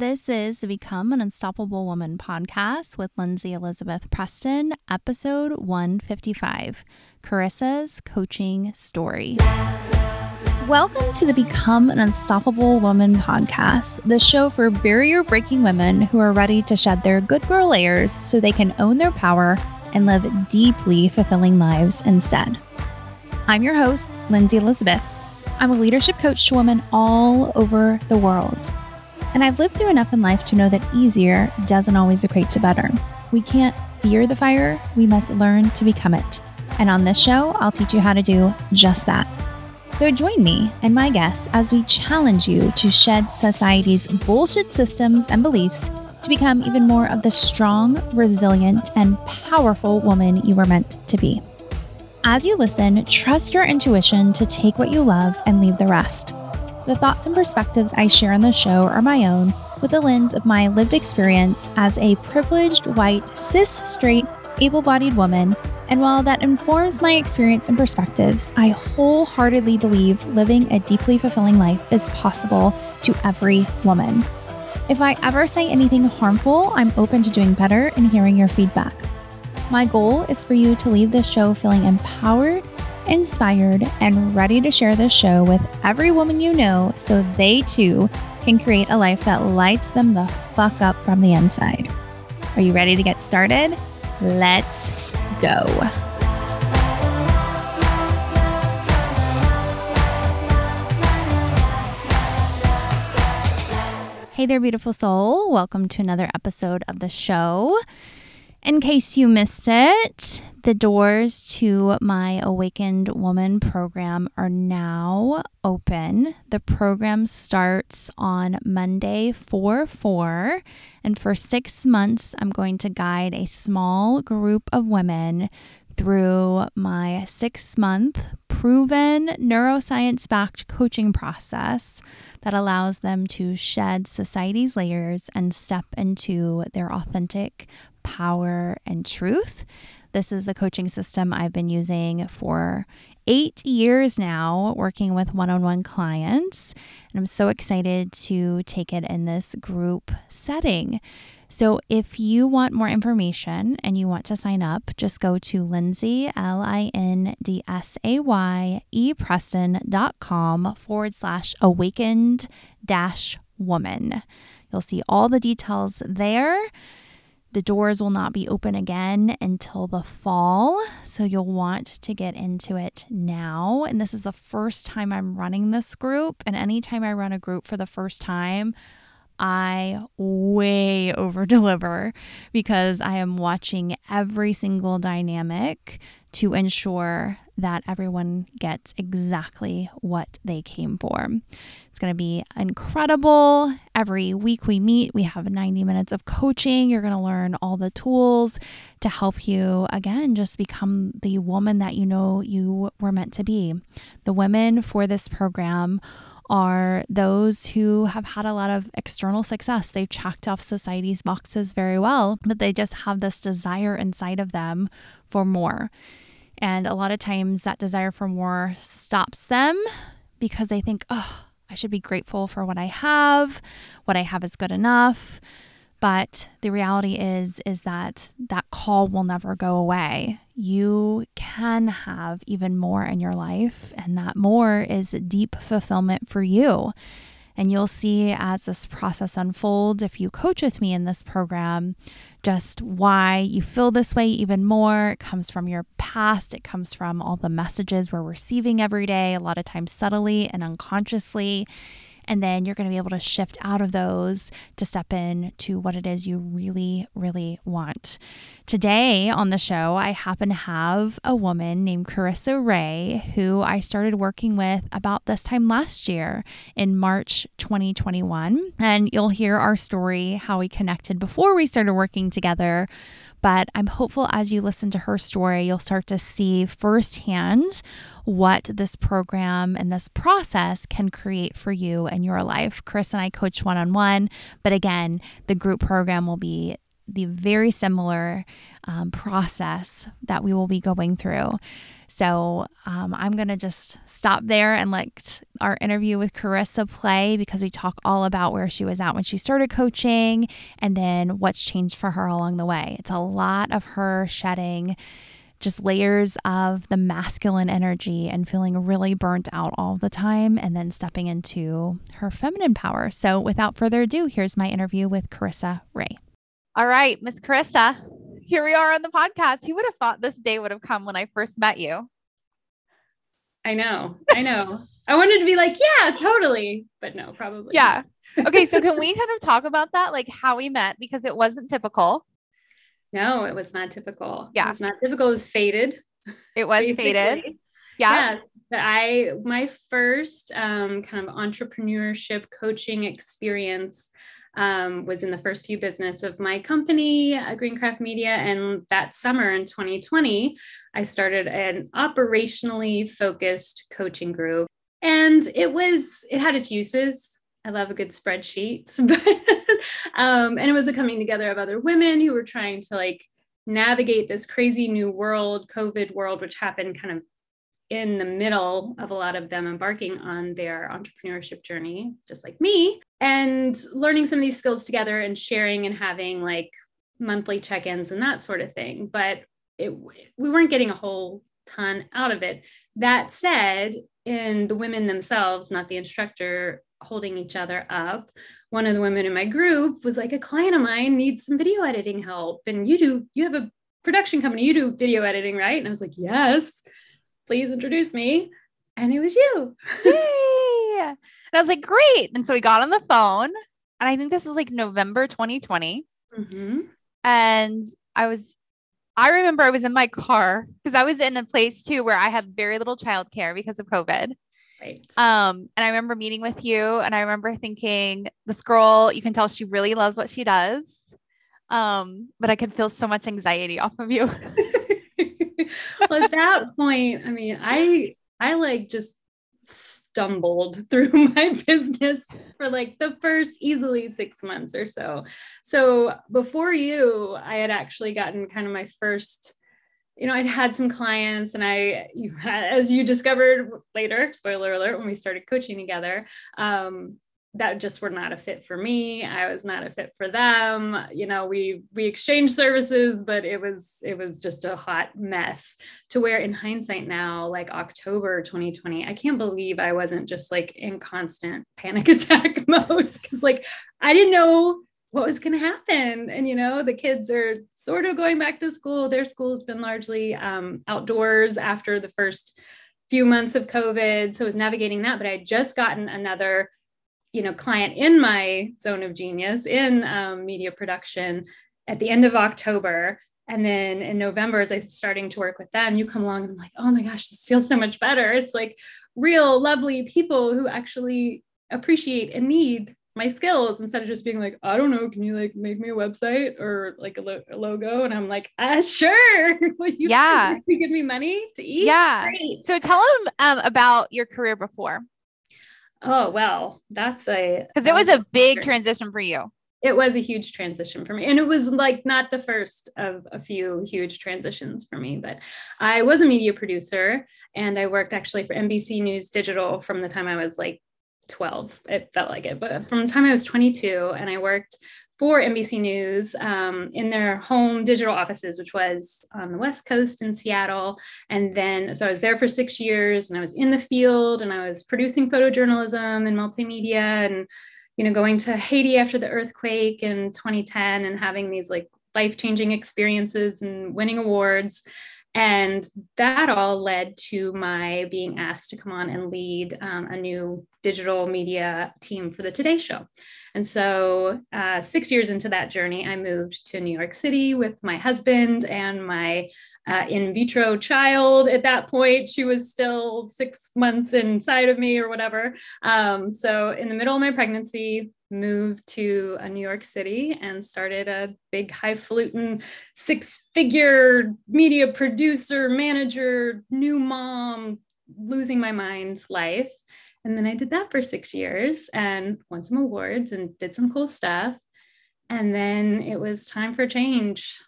This is the Become an Unstoppable Woman podcast with Lindsay Elizabeth Preston, episode 155 Carissa's Coaching Story. Welcome to the Become an Unstoppable Woman podcast, the show for barrier breaking women who are ready to shed their good girl layers so they can own their power and live deeply fulfilling lives instead. I'm your host, Lindsay Elizabeth. I'm a leadership coach to women all over the world. And I've lived through enough in life to know that easier doesn't always equate to better. We can't fear the fire, we must learn to become it. And on this show, I'll teach you how to do just that. So join me and my guests as we challenge you to shed society's bullshit systems and beliefs to become even more of the strong, resilient, and powerful woman you were meant to be. As you listen, trust your intuition to take what you love and leave the rest. The thoughts and perspectives I share on the show are my own with the lens of my lived experience as a privileged, white, cis, straight, able bodied woman. And while that informs my experience and perspectives, I wholeheartedly believe living a deeply fulfilling life is possible to every woman. If I ever say anything harmful, I'm open to doing better and hearing your feedback. My goal is for you to leave this show feeling empowered inspired, and ready to share this show with every woman you know so they too can create a life that lights them the fuck up from the inside. Are you ready to get started? Let's go. Hey there, beautiful soul. Welcome to another episode of the show. In case you missed it, the doors to my Awakened Woman program are now open. The program starts on Monday 4 4. And for six months, I'm going to guide a small group of women through my six month proven neuroscience backed coaching process that allows them to shed society's layers and step into their authentic power and truth. This is the coaching system I've been using for eight years now, working with one on one clients. And I'm so excited to take it in this group setting. So, if you want more information and you want to sign up, just go to Lindsay, L I N D S A Y, E Preston.com forward slash awakened dash woman. You'll see all the details there. The doors will not be open again until the fall, so you'll want to get into it now. And this is the first time I'm running this group. And anytime I run a group for the first time, I way over deliver because I am watching every single dynamic to ensure that everyone gets exactly what they came for. It's going to be incredible. Every week we meet, we have 90 minutes of coaching. You're going to learn all the tools to help you, again, just become the woman that you know you were meant to be. The women for this program are those who have had a lot of external success. They've checked off society's boxes very well, but they just have this desire inside of them for more. And a lot of times that desire for more stops them because they think, oh, I should be grateful for what I have. What I have is good enough. But the reality is is that that call will never go away. You can have even more in your life and that more is deep fulfillment for you. And you'll see as this process unfolds, if you coach with me in this program, just why you feel this way even more. It comes from your past, it comes from all the messages we're receiving every day, a lot of times subtly and unconsciously. And then you're going to be able to shift out of those to step in to what it is you really, really want. Today on the show, I happen to have a woman named Carissa Ray, who I started working with about this time last year in March 2021. And you'll hear our story, how we connected before we started working together but I'm hopeful as you listen to her story, you'll start to see firsthand what this program and this process can create for you and your life. Chris and I coach one on one, but again, the group program will be the very similar um, process that we will be going through. So um, I'm going to just stop there and let our interview with Carissa play because we talk all about where she was at when she started coaching and then what's changed for her along the way. It's a lot of her shedding just layers of the masculine energy and feeling really burnt out all the time and then stepping into her feminine power. So, without further ado, here's my interview with Carissa Ray. All right, Miss Carissa, here we are on the podcast. Who would have thought this day would have come when I first met you? I know. I know. I wanted to be like, yeah, totally. But no, probably. Yeah. Okay. So, can we kind of talk about that? Like how we met? Because it wasn't typical. No, it was not typical. Yeah. It was not typical. It was fated. It was fated. Yeah. yeah. But I, my first um, kind of entrepreneurship coaching experience um, was in the first few business of my company, uh, Greencraft Media. And that summer in 2020, I started an operationally focused coaching group. And it was, it had its uses. I love a good spreadsheet, um, and it was a coming together of other women who were trying to like navigate this crazy new world, COVID world, which happened kind of in the middle of a lot of them embarking on their entrepreneurship journey, just like me, and learning some of these skills together and sharing and having like monthly check ins and that sort of thing. But it, we weren't getting a whole ton out of it. That said, in the women themselves, not the instructor holding each other up, one of the women in my group was like, a client of mine needs some video editing help. And you do, you have a production company, you do video editing, right? And I was like, yes please introduce me. And it was you. Yay. And I was like, great. And so we got on the phone. And I think this is like November 2020. Mm-hmm. And I was, I remember I was in my car because I was in a place too where I had very little childcare because of COVID. Right. Um, and I remember meeting with you and I remember thinking, this girl, you can tell she really loves what she does. Um, but I could feel so much anxiety off of you. well, at that point, I mean, I I like just stumbled through my business for like the first easily six months or so. So before you, I had actually gotten kind of my first you know, I'd had some clients and I, you, as you discovered later, spoiler alert, when we started coaching together, um, that just were not a fit for me. I was not a fit for them. You know we we exchanged services but it was it was just a hot mess. To where in hindsight now like october 2020 i can't believe i wasn't just like in constant panic attack mode. Because like i didn't know what was going to happen. And you know the kids are sort of going back to school. Their school's been largely um, outdoors after the first few months of covid. So i was navigating that but i had just gotten another you know client in my zone of genius in um, media production at the end of october. And then in november as i'm starting to work with them you come along and i'm like oh my gosh this feels so much better. It's like real lovely people who actually appreciate and need my skills instead of just being like i don't know can you like make me a website or like a, lo- a logo? And i'm like ah sure. Will you, yeah. you give me money to eat? Yeah. Great. so tell them um, about your career before Oh, well, that's a because it was um, a big transition for you. It was a huge transition for me. And it was like not the first of a few huge transitions for me, but I was a media producer and I worked actually for NBC News Digital from the time I was like 12. It felt like it, but from the time I was 22 and I worked for NBC News um, in their home digital offices, which was on the West Coast in Seattle. And then, so I was there for six years and I was in the field and I was producing photojournalism and multimedia and, you know, going to Haiti after the earthquake in 2010 and having these like life changing experiences and winning awards. And that all led to my being asked to come on and lead um, a new digital media team for the Today Show. And so, uh, six years into that journey, I moved to New York City with my husband and my uh, in vitro child. At that point, she was still six months inside of me or whatever. Um, so, in the middle of my pregnancy, moved to a New York City and started a big highfalutin six figure media producer, manager, new mom, losing my mind life. And then I did that for six years and won some awards and did some cool stuff. And then it was time for change.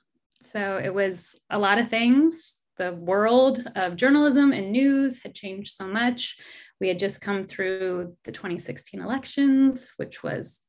So it was a lot of things. the world of journalism and news had changed so much. We had just come through the 2016 elections, which was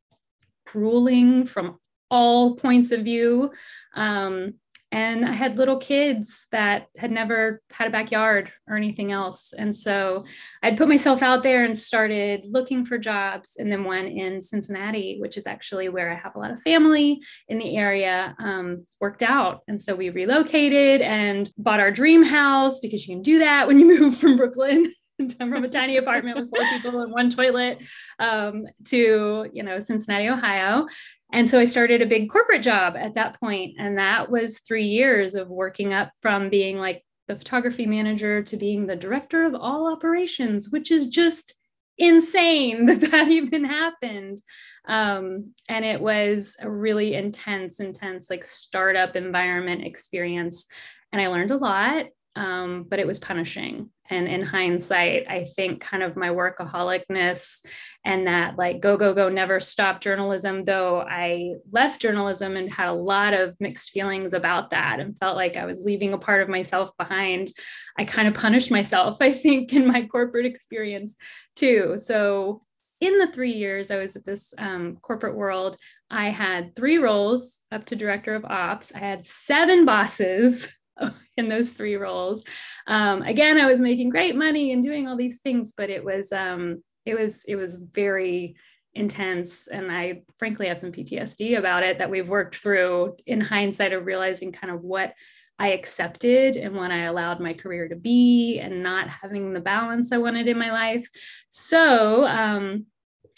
grueling from all points of view. Um, and I had little kids that had never had a backyard or anything else. And so I'd put myself out there and started looking for jobs. And then one in Cincinnati, which is actually where I have a lot of family in the area, um, worked out. And so we relocated and bought our dream house because you can do that when you move from Brooklyn. from a tiny apartment with four people and one toilet um, to you know cincinnati ohio and so I started a big corporate job at that point, and that was three years of working up from being like the photography manager to being the director of all operations, which is just insane that that even happened. Um, and it was a really intense, intense, like startup environment experience. And I learned a lot, um, but it was punishing. And in hindsight, I think kind of my workaholicness and that like go, go, go, never stop journalism, though I left journalism and had a lot of mixed feelings about that and felt like I was leaving a part of myself behind. I kind of punished myself, I think, in my corporate experience too. So in the three years I was at this um, corporate world, I had three roles up to director of ops. I had seven bosses in those three roles. Um, again, I was making great money and doing all these things, but it was um, it was it was very intense, and I frankly have some PTSD about it that we've worked through in hindsight of realizing kind of what I accepted and what I allowed my career to be, and not having the balance I wanted in my life. So. Um,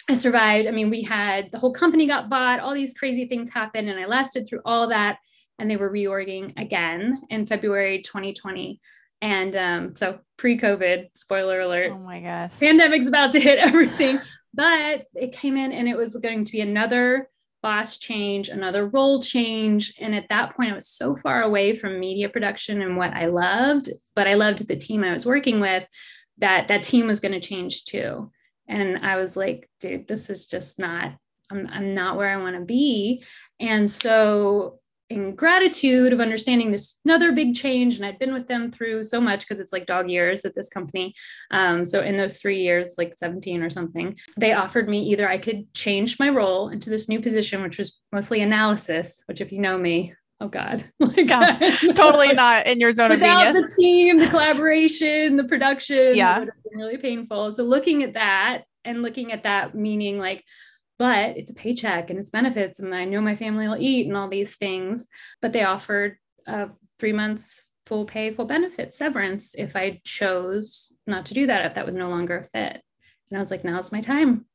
I survived. I mean, we had the whole company got bought, all these crazy things happened, and I lasted through all that and they were reorging again in February 2020. And um, so pre COVID, spoiler alert. Oh my gosh. Pandemic's about to hit everything. but it came in and it was going to be another boss change, another role change. And at that point, I was so far away from media production and what I loved, but I loved the team I was working with that that team was going to change too. And I was like, dude, this is just not, I'm, I'm not where I want to be. And so in gratitude of understanding this another big change and i'd been with them through so much because it's like dog years at this company. Um, so in those three years like 17 or something they offered me either i could change my role into this new position which was mostly analysis which if you know me oh god. Like, yeah, totally not in your zone of genius. the team the collaboration the production yeah. really painful. So looking at that and looking at that meaning like but it's a paycheck and it's benefits and I know my family will eat and all these things. But they offered uh, three months full pay, full benefits, severance if I chose not to do that, if that was no longer a fit. And I was like, now's my time.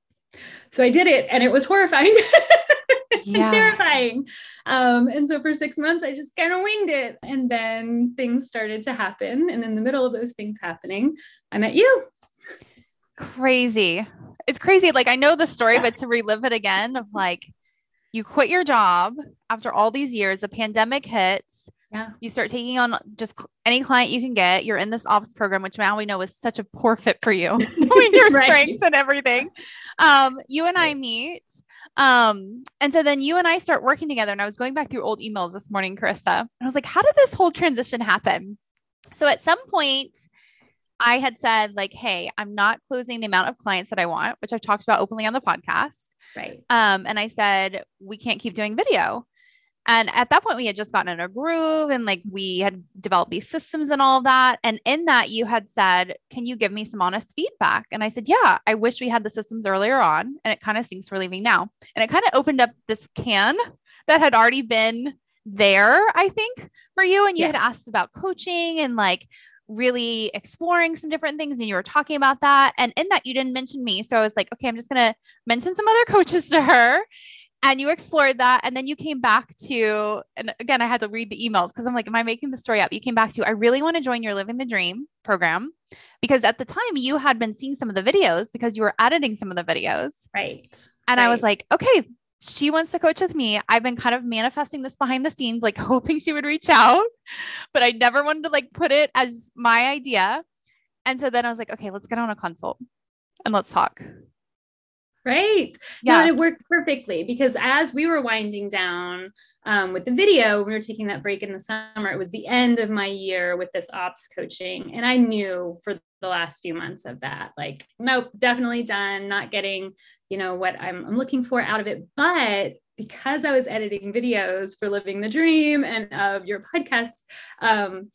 So I did it and it was horrifying. yeah. terrifying. Um, and so for six months, I just kind of winged it. And then things started to happen. And in the middle of those things happening, I met you. Crazy it's crazy. Like I know the story, but to relive it again of like you quit your job after all these years, the pandemic hits. Yeah. You start taking on just any client you can get. You're in this ops program, which now we know is such a poor fit for you with your right. strengths and everything. Um, you and I meet. Um, and so then you and I start working together. And I was going back through old emails this morning, Carissa. And I was like, how did this whole transition happen? So at some point, I had said, like, hey, I'm not closing the amount of clients that I want, which I've talked about openly on the podcast. Right. Um, and I said, we can't keep doing video. And at that point, we had just gotten in a groove and like we had developed these systems and all of that. And in that, you had said, Can you give me some honest feedback? And I said, Yeah, I wish we had the systems earlier on. And it kind of seems we're leaving now. And it kind of opened up this can that had already been there, I think, for you. And you yeah. had asked about coaching and like really exploring some different things and you were talking about that. And in that, you didn't mention me. So I was like, okay, I'm just going to mention some other coaches to her. And you explored that. And then you came back to, and again, I had to read the emails because I'm like, am I making the story up? You came back to, I really want to join your Living the Dream program because at the time you had been seeing some of the videos because you were editing some of the videos. Right. And right. I was like, okay, she wants to coach with me. I've been kind of manifesting this behind the scenes, like hoping she would reach out, but I never wanted to like put it as my idea. And so then I was like, okay, let's get on a consult and let's talk. Right. Yeah. No, it worked perfectly because as we were winding down um, with the video, we were taking that break in the summer. It was the end of my year with this ops coaching. And I knew for the last few months of that, like, nope, definitely done, not getting, you know, what I'm, I'm looking for out of it. But because I was editing videos for Living the Dream and of your podcast, um,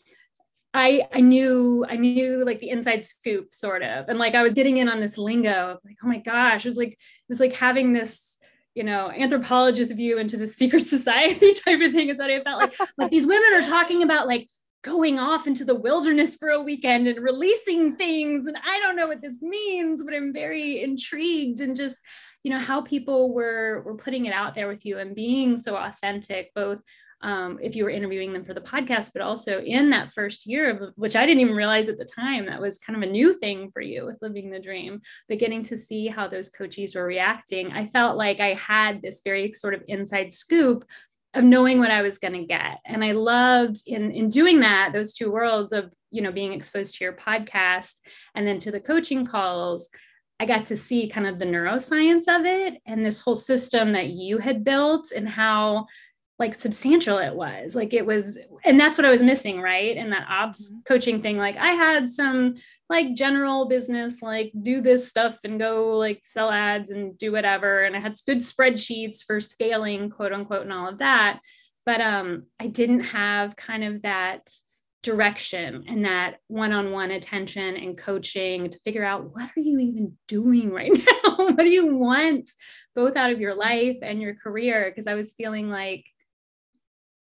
I I knew I knew like the inside scoop sort of, and like I was getting in on this lingo of like, oh my gosh, it was like it was like having this you know anthropologist view into the secret society type of thing. Is what I felt like like these women are talking about like going off into the wilderness for a weekend and releasing things, and I don't know what this means, but I'm very intrigued and just you know how people were were putting it out there with you and being so authentic both um, if you were interviewing them for the podcast, but also in that first year of which I didn't even realize at the time that was kind of a new thing for you with living the dream, but getting to see how those coaches were reacting, I felt like I had this very sort of inside scoop of knowing what I was going to get. And I loved in in doing that those two worlds of, you know, being exposed to your podcast and then to the coaching calls. I got to see kind of the neuroscience of it and this whole system that you had built and how like substantial it was. Like it was and that's what i was missing right? And that ops mm-hmm. coaching thing. Like i had some like general business like do this stuff and go like sell ads and do whatever. And i had good spreadsheets for scaling quote unquote and all of that. But um i didn't have kind of that direction and that one-on-one attention and coaching to figure out what are you even doing right now? What do you want both out of your life and your career? Because i was feeling like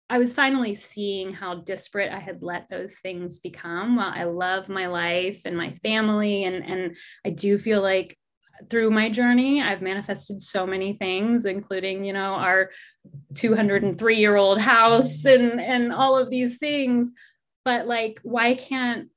I was finally seeing how disparate I had let those things become. While I love my life and my family, and and I do feel like through my journey, I've manifested so many things, including you know our 203 year old house and and all of these things. But like, why can't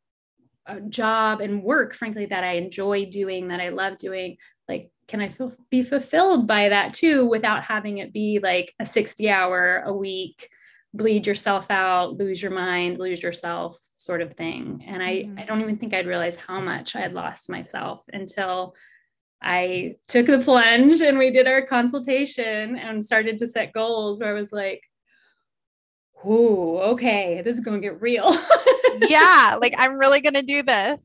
a job and work, frankly, that I enjoy doing, that I love doing, like can I feel, be fulfilled by that too without having it be like a 60 hour a week bleed yourself out, lose your mind, lose yourself sort of thing. And I, mm-hmm. I don't even think I'd realize how much I had lost myself until I took the plunge and we did our consultation and started to set goals where I was like, oh, okay, this is going to get real. yeah, like I'm really going to do this.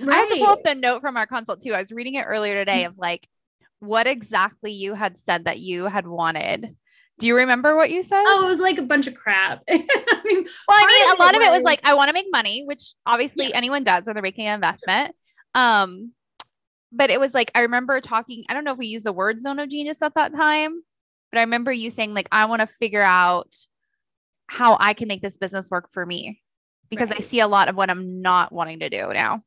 Right. I have to pull up the note from our consult too. I was reading it earlier today mm. of like what exactly you had said that you had wanted do you remember what you said? Oh, it was like a bunch of crap. I mean, well, I mean, a lot of it was like, I want to make money, which obviously yeah. anyone does when they're making an investment. Um, but it was like, I remember talking, I don't know if we used the word zone of genius at that time, but I remember you saying, like, I want to figure out how I can make this business work for me because right. I see a lot of what I'm not wanting to do now.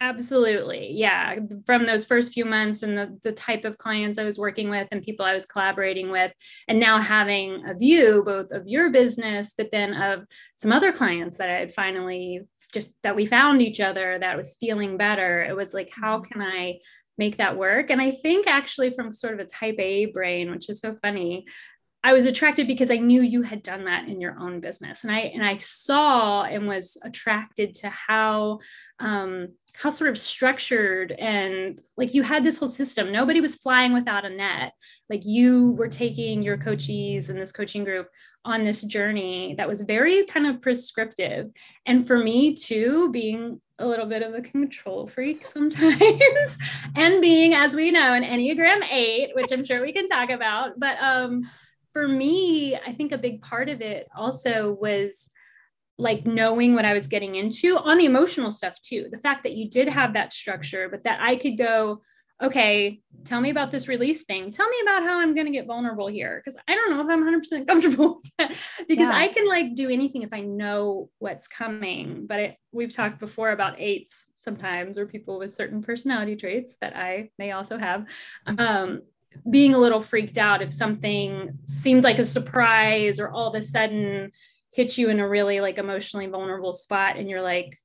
Absolutely. Yeah. From those first few months and the, the type of clients I was working with and people I was collaborating with, and now having a view both of your business, but then of some other clients that I had finally just that we found each other that was feeling better. It was like, how mm-hmm. can I make that work? And I think actually from sort of a type A brain, which is so funny, I was attracted because I knew you had done that in your own business, and I and I saw and was attracted to how um, how sort of structured and like you had this whole system. Nobody was flying without a net. Like you were taking your coachees and this coaching group on this journey that was very kind of prescriptive, and for me too, being a little bit of a control freak sometimes, and being, as we know, an Enneagram Eight, which I'm sure we can talk about, but um for me, I think a big part of it also was like knowing what I was getting into on the emotional stuff too. The fact that you did have that structure, but that I could go, okay, tell me about this release thing. Tell me about how I'm going to get vulnerable here. Cause I don't know if I'm 100% comfortable because yeah. I can like do anything if I know what's coming. But it, we've talked before about eights sometimes or people with certain personality traits that I may also have. Um, being a little freaked out if something seems like a surprise or all of a sudden hits you in a really like emotionally vulnerable spot and you're like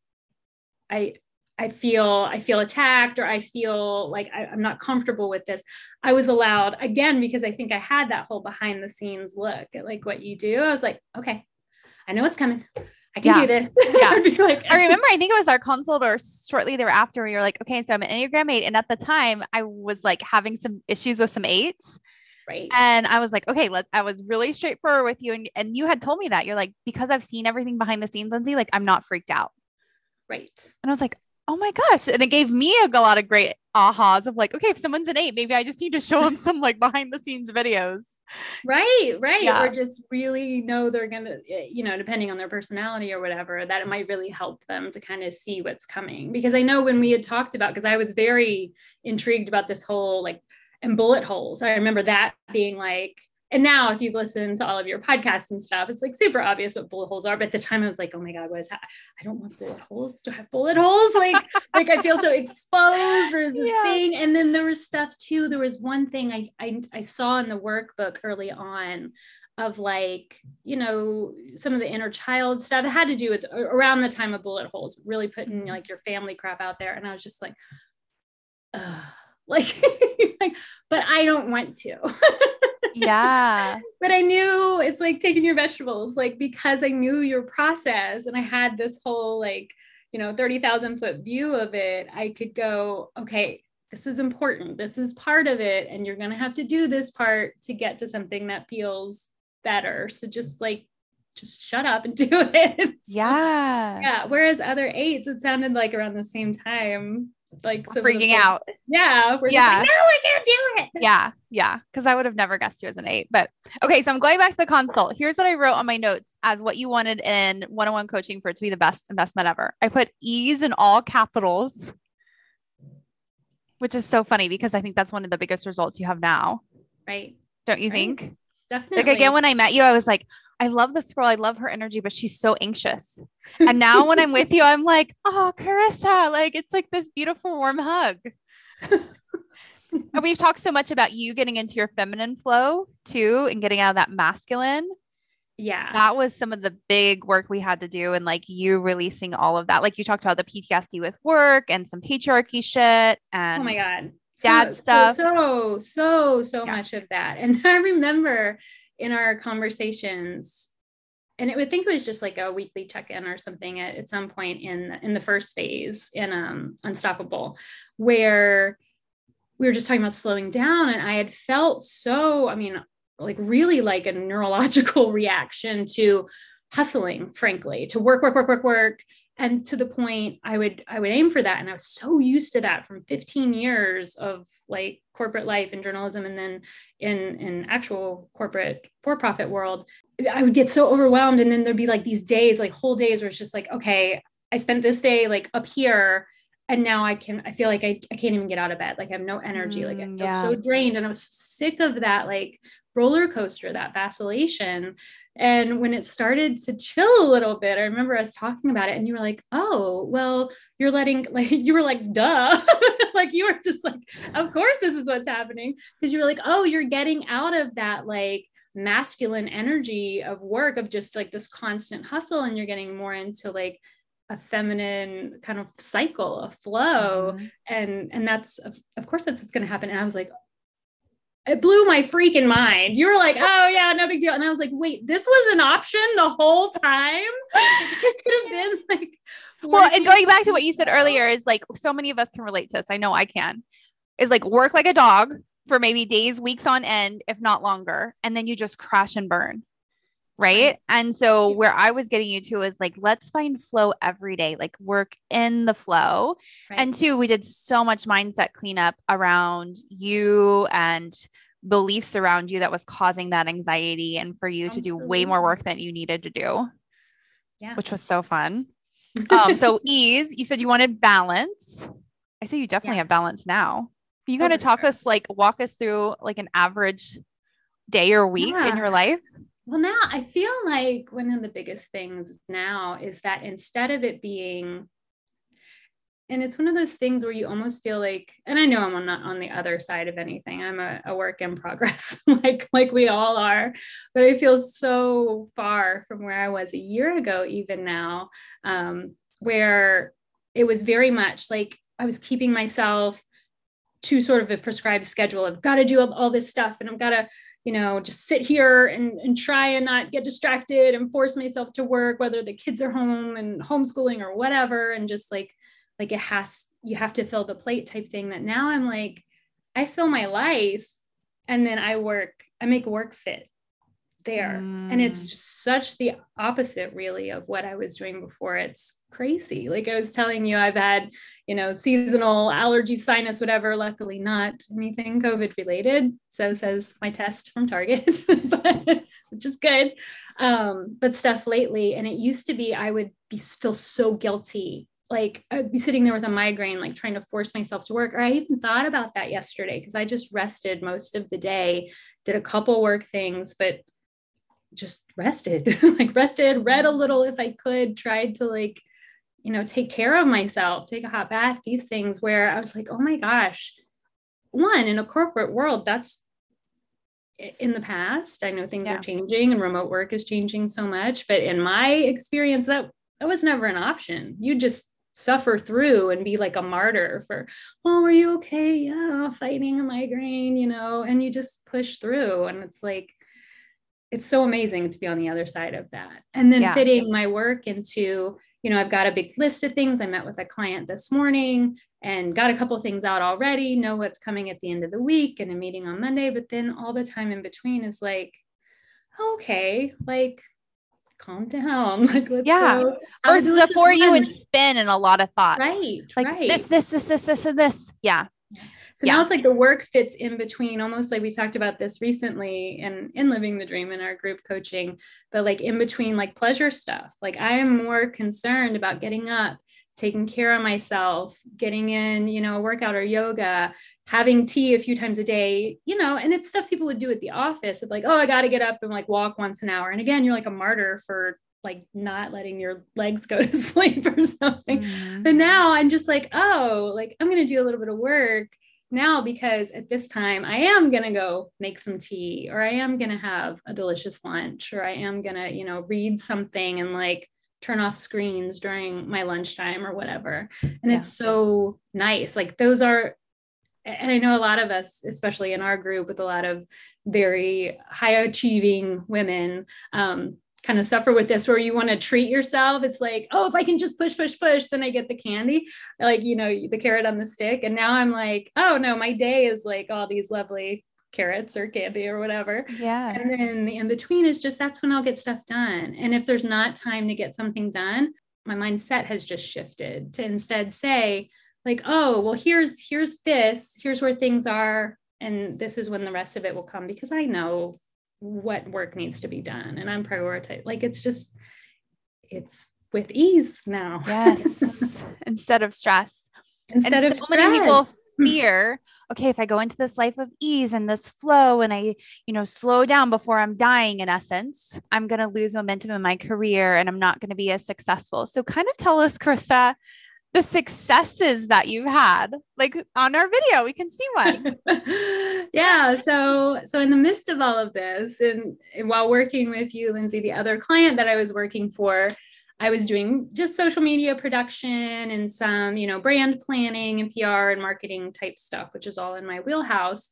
i i feel i feel attacked or i feel like I, i'm not comfortable with this i was allowed again because i think i had that whole behind the scenes look at like what you do i was like okay I know it's coming. I can Yeah. do this. Yeah. Like, I remember, I think it was our consult or shortly thereafter, we were like, okay, so I'm an Enneagram eight. And at the time, I was like having some issues with some eights. right. And I was like, okay, let I was really straightforward with you. And, and you had told me that you're like, because I've seen everything behind the scenes, Lindsay, like I'm not freaked out. Right. And I was like, oh my gosh. And it gave me a lot of great ahas of like, okay, if someone's an eight, maybe I just need to show them some like behind the scenes videos. Right, right. Yeah. Or just really know they're going to, eh, you know, depending on their personality or whatever, that it might really help them to kind of see what's coming. Because I know when we had talked about, because I was very intrigued about this whole like, and bullet holes. I remember that being like, and now if you've listened to all of your podcasts and stuff, it's like super obvious what bullet holes are. But at the time I was like, oh my God, what is that? I don't want bullet holes. Do I have bullet holes? Like, like I feel so exposed or this Yeah. thing. And then there was stuff too. There was one thing I, I I saw in the workbook early on of like, you know, some of the inner child stuff. It had to do with around the time of bullet holes, really putting Mhm. like your family crap out there. And I was just like, Ugh. like, like, but I don't want to. Yeah. but I knew it's like taking your vegetables, like because I knew your process and I had this whole like, you know, 30,000 foot view of it, I could go, okay, this is important. This is part of it. And you're going to have to do this part to get to something that feels better. So just like, just shut up and do it. Yeah. yeah. Whereas other eights, it sounded like around the same time, like Freaking out. Yeah. We're Yeah. yeah. Like, no, I can't do it. Yeah. Yeah. Cause I would have never guessed you as an eight. But okay. So I'm going back to the consult. Here's what I wrote on my notes as what you wanted in one on one coaching for it to be the best investment ever. I put ease in all capitals, which is so funny because I think that's one of the biggest results you have now. Right. Don't you Right. think? Definitely. Like again, when I met you, I was like, I love this girl. I love her energy, but she's so anxious. And now when I'm with you, I'm like, oh, Carissa, like it's like this beautiful warm hug. and we've talked so much about you getting into your feminine flow too and getting out of that masculine. yeah. That was some of the big work we had to do and like you releasing all of that. Like you talked about the PTSD with work and some patriarchy shit and oh my god dad so, stuff. so so so, so Yeah. much of that and i remember in our conversations. And it would think it was just like a weekly check-in or something at, at some point in in the first phase in um unstoppable where we were just talking about slowing down. And i had felt so i mean like really like a neurological reaction to hustling frankly to work work work work work and to the point i would i would aim for that. And i was so used to that from 15 years of like corporate life and journalism and then in in actual corporate for-profit world i would get so overwhelmed. And then there'd be like these days like whole days where it's just like okay i spent this day like up here and now i can i feel like i, I can't even get out of bed. Like i have no energy. Like i Mm, feel yeah. so drained. And i was sick of that like roller coaster that vacillation and when it started to chill a little bit, I remember us talking about it and you were like, oh, well, you're letting, like, you were like, duh. like, you were just like, of course, this is what's happening. Because you were like, oh, you're getting out of that, like, masculine energy of work, of just like this constant hustle. And you're getting more into like a feminine kind of cycle, a flow. Mhm. And, and that's, of, of course, that's what's going to happen. And I was like, it blew my freaking mind. You were like, oh yeah, no big deal. And I was like, wait, this was an option the whole time. it could have been like well and going back to what you said earlier is like so many of us can relate to this i know i can is like work like a dog for maybe days weeks on end if not longer and then you just crash and burn right and so where i was getting you to is like let's find flow every day like work in the flow Right. and two we did so much mindset cleanup around you and beliefs around you that was causing that anxiety and for you to do way more work than you needed to do Yeah. which was so fun um, so ease, you said you wanted balance. I say you definitely Yeah. have balance now. You Oh, to talk sure. us like walk us through like an average day or week in your life? Well, now I feel like one of the biggest things now is that instead of it being, and it's one of those things where you almost feel like, and I know I'm not on the other side of anything. I'm a, a work in progress, like like we all are, but I feel so far from where I was a year ago, even now, um, where it was very much like I was keeping myself to sort of a prescribed schedule of got to do all, all this stuff and I've got to you know, just sit here and, and try and not get distracted and force myself to work, whether the kids are home and homeschooling or whatever. And just like, like it has, you have to fill the plate type thing that now I'm like, I fill my life and then I work, I make work fit there. Mm. And it's mm. just such the opposite, really, of what I was doing before. It's crazy. Like I was telling you, I've had, you know, seasonal allergy, sinus, whatever. Luckily, not anything COVID related. So says my test from Target, but, which is good. Um, but stuff lately. And it used to be I would be still so guilty like I'd be sitting there with a migraine, like trying to force myself to work. Or I even thought about that yesterday because I just rested most of the day, did a couple work things, but just rested, like rested, read a mm-hmm. little if I could, tried to like, you know, take care of myself, take a hot bath, these things where I was like, oh my gosh, one in a corporate world, that's in the past. I know things yeah. are changing and remote work is changing so much, but in my experience, that that was never an option. You just suffer through and be like a martyr for, oh, are you okay? Yeah, fighting a migraine, you know, and you just push through. And it's like, it's so amazing to be on the other side of that. And then yeah. fitting my work into, you know, I've got a big list of things. I met with a client this morning and got a couple things out already, know what's coming at the end of the week and a meeting on Monday. But then all the time in between is like, okay, like calm down. Like, let's yeah. Versus before you would spin in a lot of thoughts. Right. Like right. this, this, this, this, this, and this. Yeah. So yeah. now it's like the work fits in between, almost like we talked about this recently in in living the dream in our group coaching, but like in between like pleasure stuff. Like I am more concerned about getting up, taking care of myself, getting in, you know, a workout or yoga, having tea a few times a day, you know, and it's stuff people would do at the office of like, oh, I got to get up and like walk once an hour. And again, you're like a martyr for like not letting your legs go to sleep or something. Mm-hmm. But now I'm just like, oh, like I'm going to do a little bit of work now because at this time I am going to go make some tea or I am going to have a delicious lunch or I am going to, you know, read something and like turn off screens during my lunchtime or whatever. And yeah. it's so nice. Like those are and I know a lot of us, especially in our group with a lot of very high achieving women, um, kind of suffer with this where you want to treat yourself. It's like, oh, if I can just push, push, push, then I get the candy, like, you know, the carrot on the stick. And now I'm like, oh no, my day is like all these lovely carrots or candy or whatever. Yeah. And then the in between is just that's when I'll get stuff done. And if there's not time to get something done, my mindset has just shifted to instead say, like, oh, well, here's here's this, here's where things are. And this is when the rest of it will come because I know what work needs to be done. And i'm prioritized. like it's just it's with ease now. Yes. Instead of stress. Instead and of so stress. many people hmm. fear okay if i go into this life of ease and this flow and i you know slow down before i'm dying in essence i'm going to lose momentum in my career and i'm not going to be as successful. So kind of tell us Carissa the successes that you've had. Like on our video we can see one. Yeah so so in the midst of all of this and, and, while working with you lindsay the other client that i was working for i was doing just social media production and some you know brand planning and pr and marketing type stuff which is all in my wheelhouse.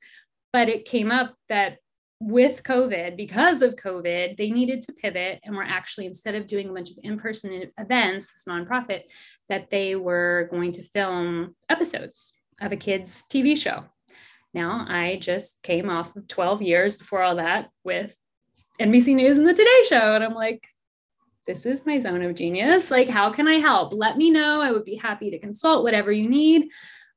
But it came up that with COVID, because of COVID, they needed to pivot and were actually, instead of doing a bunch of in person events, this nonprofit, that they were going to film episodes of a kids' TV show. Now, I just came off of 12 years before all that with NBC News and the Today Show. And I'm like, this is my zone of genius. Like, how can I help? Let me know. I would be happy to consult whatever you need.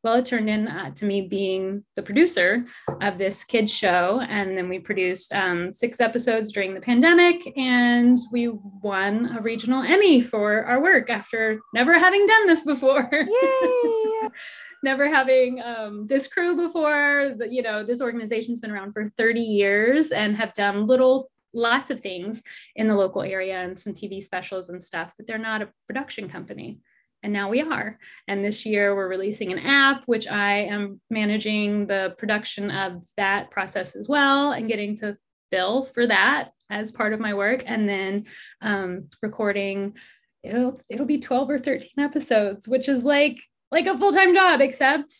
Well, it turned in uh, to me being the producer of this kids show. And then we produced um, six episodes during the pandemic and we won a regional Emmy for our work after never having done this before. Yay! never having um, this crew before. You know, this organization's been around for 30 years and have done little lots of things in the local area and some TV specials and stuff, but they're not a production company and now we are. And this year we're releasing an app, which I am managing the production of that process as well and getting to bill for that as part of my work. And then um, recording, it'll it'll be 12 or 13 episodes, which is like like a full-time job, except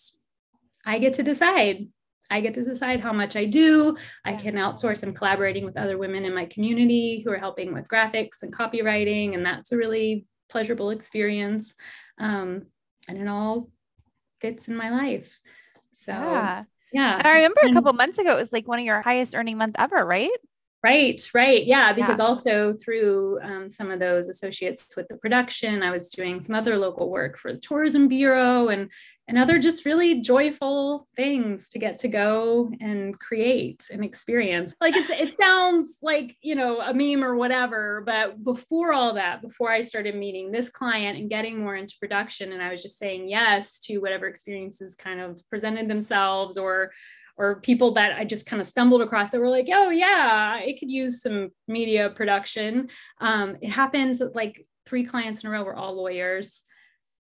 I get to decide I get to decide how much I do. I can outsource. I'm collaborating with other women in my community who are helping with graphics and copywriting. And that's a really pleasurable experience. Um, and it all fits in my life. So, yeah. yeah and I remember been, a couple months ago, it was like one of your highest earning month ever, right? Right, right. Yeah, because yeah. also through um, some of those associates with the production, I was doing some other local work for the Tourism Bureau and and other just really joyful things to get to go and create and experience. Like it's, it sounds like, you know, a meme or whatever, but before all that, before I started meeting this client and getting more into production, and I was just saying yes to whatever experiences kind of presented themselves or or people that I just kind of stumbled across that were like, oh yeah, it could use some media production. Um, it happened like three clients in a row were all lawyers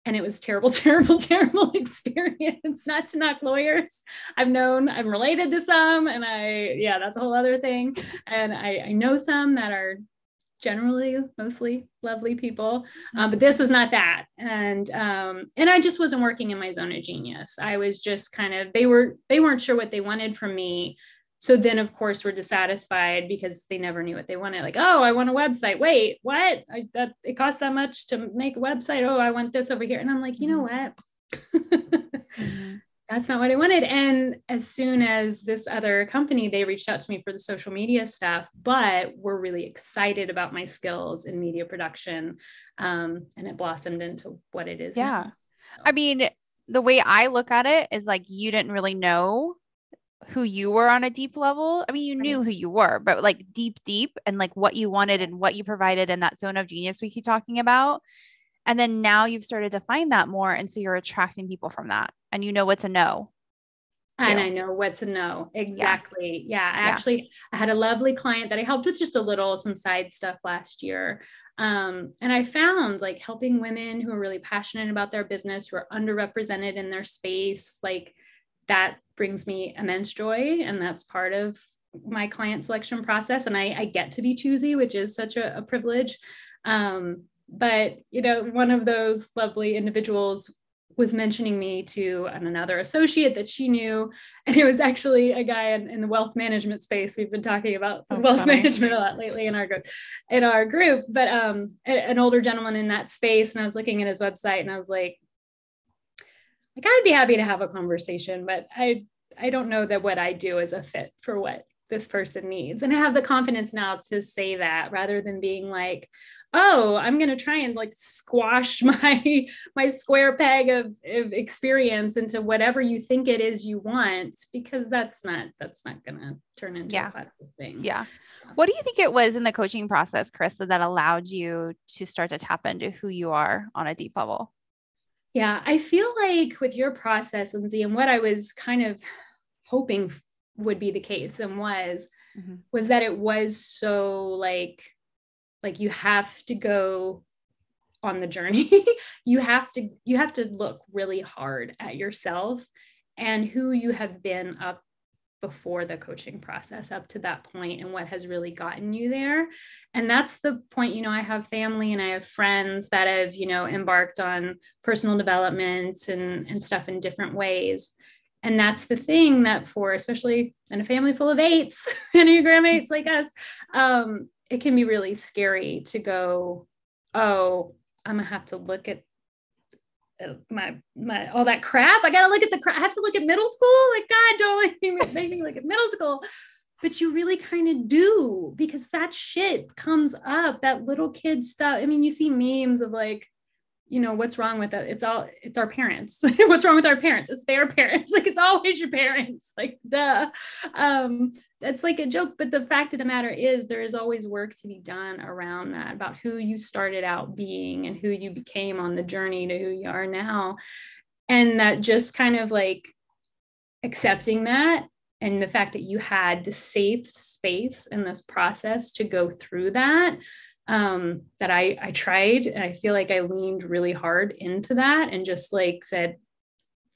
and it was terrible terrible terrible experience not to knock lawyers i've known i'm related to some and i yeah that's a whole other thing and i, I know some that are generally mostly lovely people um, but this was not that. And um, and i just wasn't working in my zone of genius. I was just kind of they were they weren't sure what they wanted from me. So then of course we're dissatisfied because they never knew what they wanted. Like oh i want a website. Wait what? I, that it costs that much to make a website. Oh i want this over here. And i'm like you know mm-hmm. what? Mm-hmm. That's not what i wanted and as soon as this other company they reached out to me for the social media stuff but we're really excited about my skills in media production um, and it blossomed into what it is yeah i mean the way i look at it is like you didn't really know who you were on a deep level. I mean, you knew who you were, but like deep, deep, and like what you wanted and what you provided in that zone of genius we keep talking about. And then now you've started to find that more. And so you're attracting people from that and you know what to know. Too. And I know what to know. Exactly. Yeah. yeah. I yeah. actually I had a lovely client that I helped with just a little some side stuff last year. Um, and I found like helping women who are really passionate about their business, who are underrepresented in their space, like that brings me immense joy. And that's part of my client selection process. And I, I get to be choosy, which is such a, a privilege. Um, but, you know, one of those lovely individuals was mentioning me to another associate that she knew. And it was actually a guy in, in the wealth management space. We've been talking about oh, wealth funny. management a lot lately in our group, in our group, but um, an older gentleman in that space. And I was looking at his website and I was like, like I'd be happy to have a conversation, but I I don't know that what I do is a fit for what this person needs. And I have the confidence now to say that rather than being like, oh, I'm gonna try and like squash my my square peg of, of experience into whatever you think it is you want, because that's not that's not gonna turn into yeah. a thing. Yeah. What do you think it was in the coaching process, Carissa, that allowed you to start to tap into who you are on a deep level? Yeah, I feel like with your process, Lindsay, and what I was kind of hoping would be the case and was, mm-hmm. was that it was so like, like you have to go on the journey. you have to, you have to look really hard at yourself and who you have been up before the coaching process up to that point and what has really gotten you there and that's the point you know i have family and i have friends that have you know embarked on personal development and and stuff in different ways and that's the thing that for especially in a family full of eights enneagram eights like us um, it can be really scary to go oh i'm gonna have to look at my my all that crap. I gotta look at the crap. I have to look at middle school. Like God, don't make me, me look at middle school. But you really kind of do because that shit comes up. That little kid stuff. I mean, you see memes of like, you know, what's wrong with it? It's all it's our parents. what's wrong with our parents? It's their parents. Like it's always your parents. Like duh. Um, that's like a joke but the fact of the matter is there is always work to be done around that about who you started out being and who you became on the journey to who you are now. And that just kind of like accepting that and the fact that you had the safe space in this process to go through that um, that I, I tried. And I feel like I leaned really hard into that and just like said,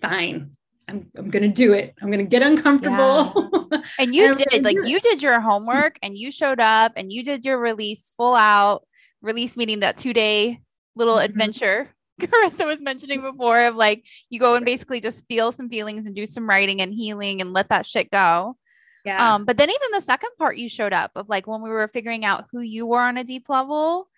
fine, I'm, I'm gonna do it. I'm gonna get uncomfortable. Yeah. And you and did like you did your homework and you showed up and you did your release full out release meeting that two day little mm-hmm. adventure Carissa was mentioning before of like you go and basically just feel some feelings and do some writing and healing and let that shit go. Yeah. Um, but then even the second part you showed up of like when we were figuring out who you were on a deep level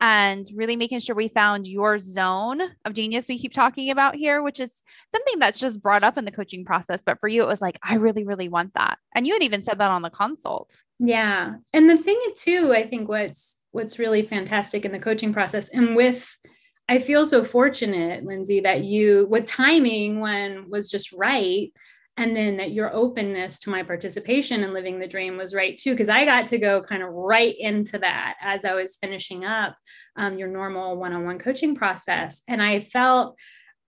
and really making sure we found your zone of genius we keep talking about here, which is something that's just brought up in the coaching process. But for you, it was like, I really, really want that. And you had even said that on the consult. Yeah. And the thing too, I think what's what's really fantastic in the coaching process and with I feel so fortunate, Lindsay, that you with timing when was just right and then that your openness to my participation in living the dream was right too because i got to go kind of right into that as i was finishing up um, your normal one-on-one coaching process. And i felt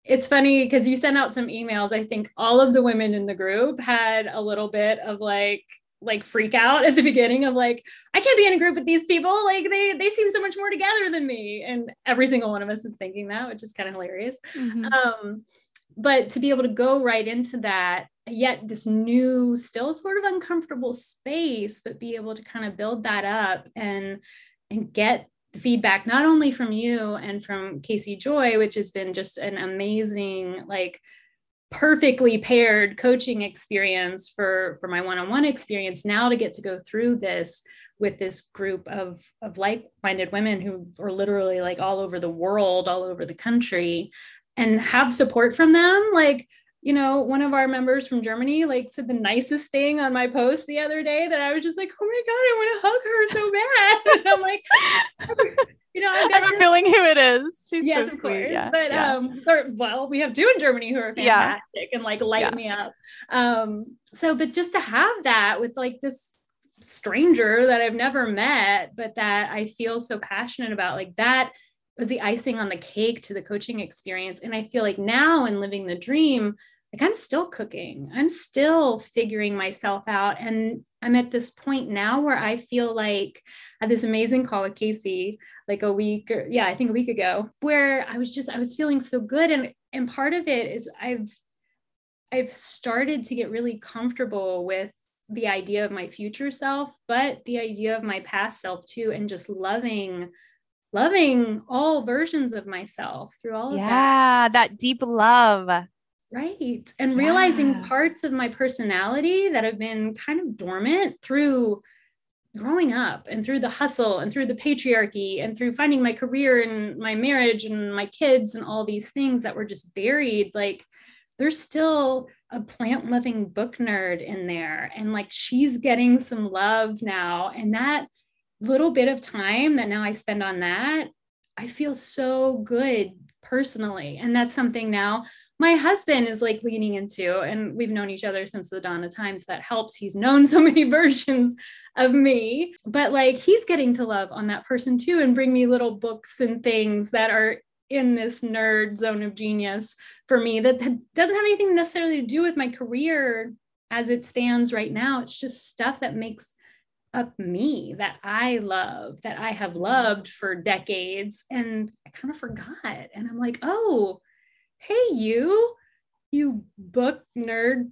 it's funny because you sent out some emails. I think all of the women in the group had a little bit of like like freak out at the beginning of like i can't be in a group with these people. Like they they seem so much more together than me. And every single one of us is thinking that which is kind of hilarious. Mm-hmm. um but to be able to go right into that yet this new still sort of uncomfortable space but be able to kind of build that up and and get the feedback not only from you and from casey joy which has been just an amazing like perfectly paired coaching experience for for my one-on-one experience now to get to go through this with this group of of like-minded women who are literally like all over the world all over the country and have support from them like you know one of our members from germany like said the nicest thing on my post the other day that i was just like oh my god i want to hug her so bad and i'm like you know i have a feeling who it is she's yes so of course yeah. but yeah. um well we have two in germany who are fantastic yeah. and like light me up um so but just to have that with like this stranger that i've never met but that i feel so passionate about like that was the icing on the cake to the coaching experience. And I feel like now in living the dream, like I'm still cooking, I'm still figuring myself out. And I'm at this point now where I feel like I had this amazing call with Casey like a week or yeah, I think a week ago, where I was just, I was feeling so good. And and part of it is I've I've started to get really comfortable with the idea of my future self, but the idea of my past self too, and just loving loving all versions of myself through all of yeah, that. Yeah, that deep love. Right. And realizing parts of my personality that have been kind of dormant through growing up and through the hustle and through the patriarchy and through finding my career and my marriage and my kids and all these things that were just buried. Like there's still a plant loving book nerd in there. And like she's getting some love now. And that little bit of time that now I spend on that, I feel so good personally. And that's something now my husband is like leaning into, and we've known each other since the dawn of times. that helps. He's known so many versions of me, but like he's getting to love on that person too and bring me little books and things that are in this nerd zone of genius for me that doesn't have anything necessarily to do with my career as it stands right now. It's just stuff that makes up me that I love, that I have loved for decades. And I kind of forgot. And I'm like, oh, hey, you, you book nerd,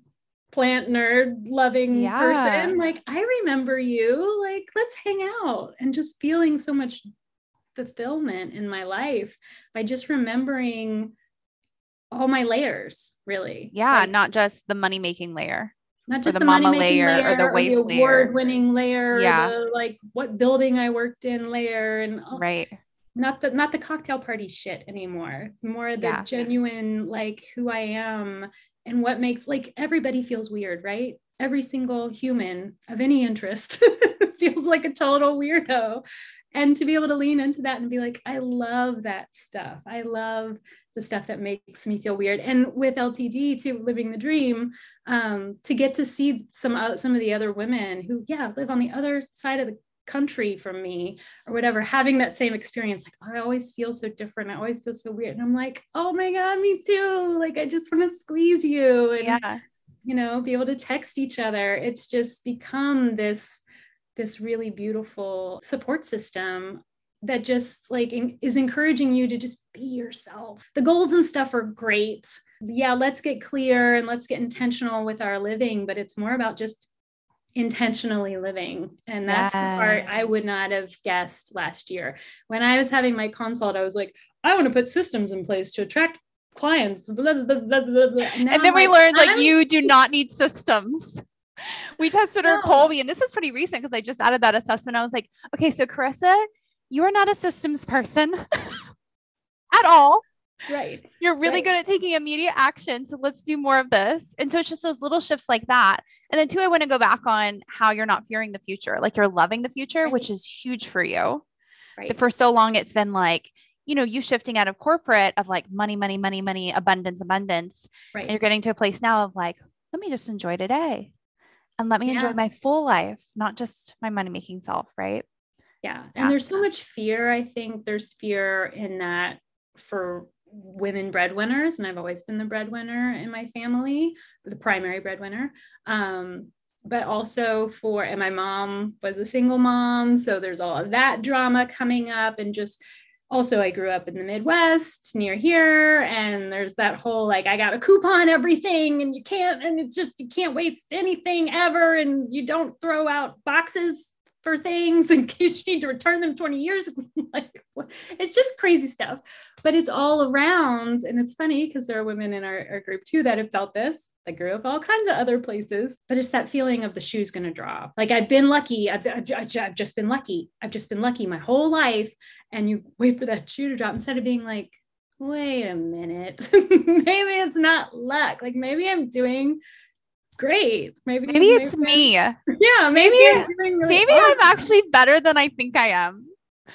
plant nerd loving yeah. person. Like, I remember you. Like, let's hang out. And just feeling so much fulfillment in my life by just remembering all my layers, really. Yeah, like, not just the money making layer not just the, the mama layer, layer, or the wave the award winning layer, yeah, the, like what building I worked in layer, and right. Not the not the cocktail party shit anymore. More the yeah. genuine like who I am and what makes like everybody feels weird, right? Every single human of any interest feels like a total weirdo. And to be able to lean into that and be like, I love that stuff. I love the stuff that makes me feel weird. And with LTD too, living the dream, um, to get to see some uh, some of the other women who, yeah, live on the other side of the country from me or whatever, having that same experience. Like, oh, I always feel so different. I always feel so weird. And I'm like, oh my god, me too. Like, I just want to squeeze you and yeah. you know, be able to text each other. It's just become this this really beautiful support system that just like is encouraging you to just be yourself. The goals and stuff are great. Yeah, let's get clear and let's get intentional with our living, but it's more about just intentionally living. And that's yes. the part I would not have guessed last year. When I was having my consult, I was like, I want to put systems in place to attract clients. Blah, blah, blah, and, and then we learned like you do not need systems. We tested our no. Kolbe, and this is pretty recent because I just added that assessment. I was like, okay, so Carissa, you are not a systems person at all. Right. You're really right. good at taking immediate action. So let's do more of this. And so it's just those little shifts like that. And then, two, I want to go back on how you're not fearing the future. Like you're loving the future, right. which is huge for you. Right. For so long, it's been like, you know, you shifting out of corporate of like money, money, money, money, abundance, abundance. Right. And you're getting to a place now of like, let me just enjoy today and let me yeah. enjoy my full life, not just my money making self. Right. Yeah. And yeah. there's so much fear. I think there's fear in that for women breadwinners and i've always been the breadwinner in my family the primary breadwinner um, but also for and my mom was a single mom so there's all of that drama coming up and just also i grew up in the midwest near here and there's that whole like i got a coupon everything and you can't and it just you can't waste anything ever and you don't throw out boxes for things in case you need to return them 20 years. like it's just crazy stuff, but it's all around. And it's funny because there are women in our, our, group too that have felt this. I grew up all kinds of other places, but it's that feeling of the shoe's going to drop. Like I've been lucky. I've, I've, I've just been lucky. I've just been lucky my whole life. And you wait for that shoe to drop instead of being like, wait a minute, maybe it's not luck. Like maybe I'm doing great. Maybe maybe it's maybe me. Yeah, maybe maybe, really maybe awesome. I'm actually better than I think I am.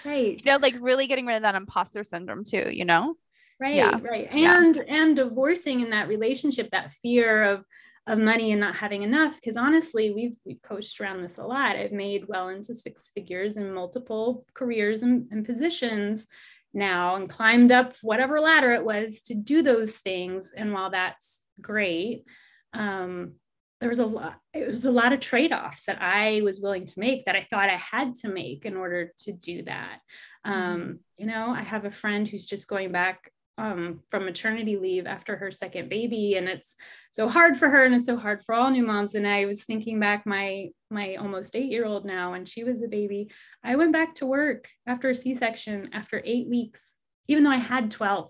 Right. You know, like really getting rid of that imposter syndrome too, you know? Right, yeah. right. And yeah. and divorcing in that relationship, that fear of of money and not having enough. Because honestly, we've we've coached around this a lot. I've made well into six figures in multiple careers and, and positions now and climbed up whatever ladder it was to do those things. And while that's great, um, there was a lot it was a lot of trade-offs that i was willing to make that i thought i had to make in order to do that mm-hmm. um, you know i have a friend who's just going back um, from maternity leave after her second baby and it's so hard for her and it's so hard for all new moms and i was thinking back my my almost eight year old now when she was a baby i went back to work after a c-section after eight weeks even though i had 12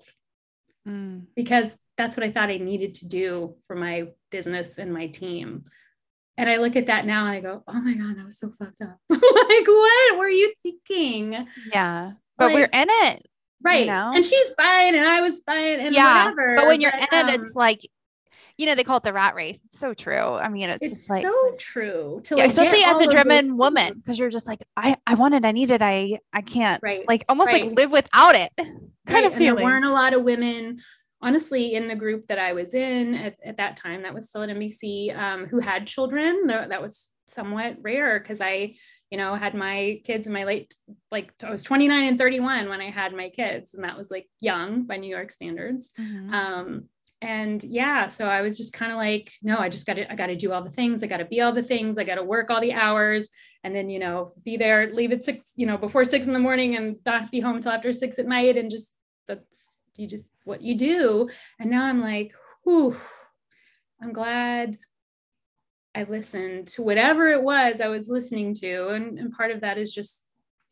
mm. because that's what I thought I needed to do for my business and my team. And I look at that now and I go, oh my God, that was so fucked up. like, what were you thinking? Yeah. But like, we're in it. Right. You know? And she's fine and I was fine and yeah. whatever. But when you're but, in um, it, it's like, you know, they call it the rat race. It's so true. I mean, it's, it's just like so true. To yeah, like especially as a driven woman, because you're just like, I, I want it, I need it, I, I can't, right? Like almost right. like live without it, kind right. of feeling. there weren't a lot of women honestly in the group that I was in at, at that time, that was still at NBC, um, who had children. That was somewhat rare because I, you know, had my kids in my late, like I was 29 and 31 when I had my kids, and that was like young by New York standards. Mm-hmm. Um, and yeah, so I was just kind of like, no, I just got to, I got to do all the things. I got to be all the things. I got to work all the hours, and then you know, be there, leave at six, you know, before six in the morning, and not be home till after six at night, and just that's you just what you do. And now I'm like, whew, I'm glad I listened to whatever it was I was listening to. And, and part of that is just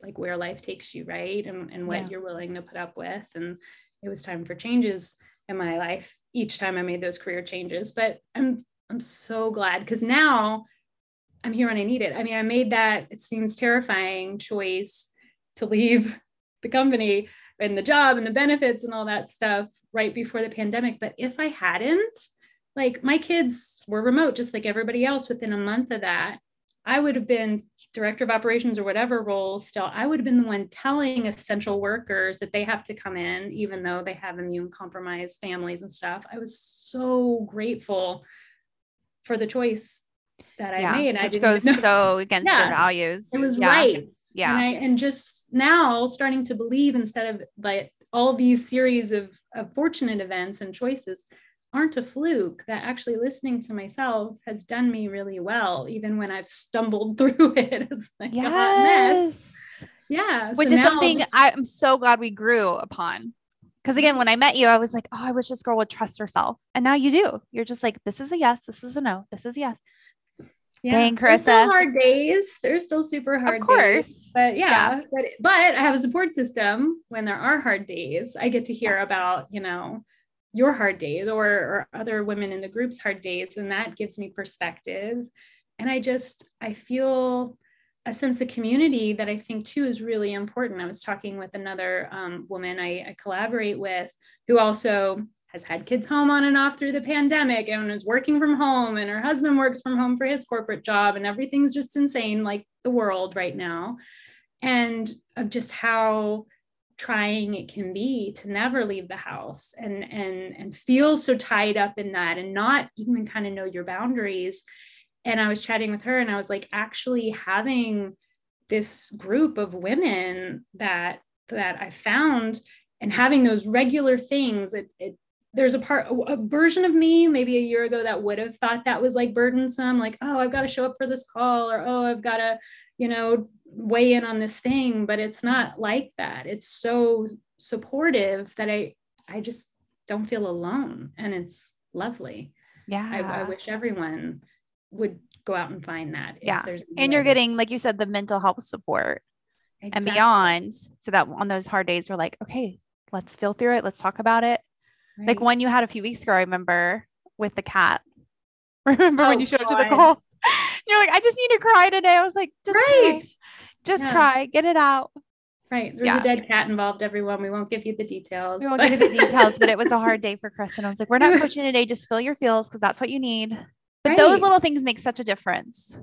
like where life takes you, right? And, and what yeah. you're willing to put up with. And it was time for changes in my life each time I made those career changes. But I'm I'm so glad because now I'm here when I need it. I mean, I made that, it seems terrifying choice to leave the company and the job and the benefits and all that stuff right before the pandemic. But if I hadn't, like my kids were remote just like everybody else within a month of that. I would have been director of operations or whatever role still. I would have been the one telling essential workers that they have to come in, even though they have immune compromised families and stuff. I was so grateful for the choice that yeah, I made. Which I goes so against yeah, your values. It was yeah. right. Yeah. And, I, and just now starting to believe instead of like all these series of, of fortunate events and choices aren't a fluke that actually listening to myself has done me really well, even when I've stumbled through it as like yes. a hot mess. Yeah. Which so is something just- I'm so glad we grew upon. Because again, when I met you, I was like, oh, I wish this girl would trust herself. And now you do. You're just like, this is a yes, this is a no, this is a yes Dang, There's still Carissa. hard days. There's still super hard Of days. course. But yeah, But, but I have a support system when there are hard days. I get to hear about, you know, your hard days or, or other women in the group's hard days. And that gives me perspective. And I just, I feel a sense of community that I think too is really important. I was talking with another um, woman I, I collaborate with who also has had kids home on and off through the pandemic and is working from home and her husband works from home for his corporate job and everything's just insane like the world right now and of just how trying it can be to never leave the house and and and feel so tied up in that and not even kind of know your boundaries. And i was chatting with her and i was like actually having this group of women that that i found and having those regular things it, it there's a part a version of me maybe a year ago that would have thought that was like burdensome like oh i've got to show up for this call or oh i've got to you know weigh in on this thing but it's not like that it's so supportive that i i just don't feel alone and it's lovely Yeah. I, I wish everyone would go out and find that if Yeah. there's and you're getting, like you said, the mental health support and beyond. So that on those hard days, we're like, okay, let's feel through it. Let's talk about it. Like Right. one you had a few weeks ago, I remember with the cat. Remember when Oh, you showed up to the God. call? You're like, I just need to cry today. I was like, just right Just Yeah. cry. Get it out. right there's Yeah. a dead cat involved everyone we won't give you the details We won't but- give you the details, but it was a hard day for Chris. And I was like, we're not coaching today. Just feel your feels because that's what you need. But those little things make such a difference.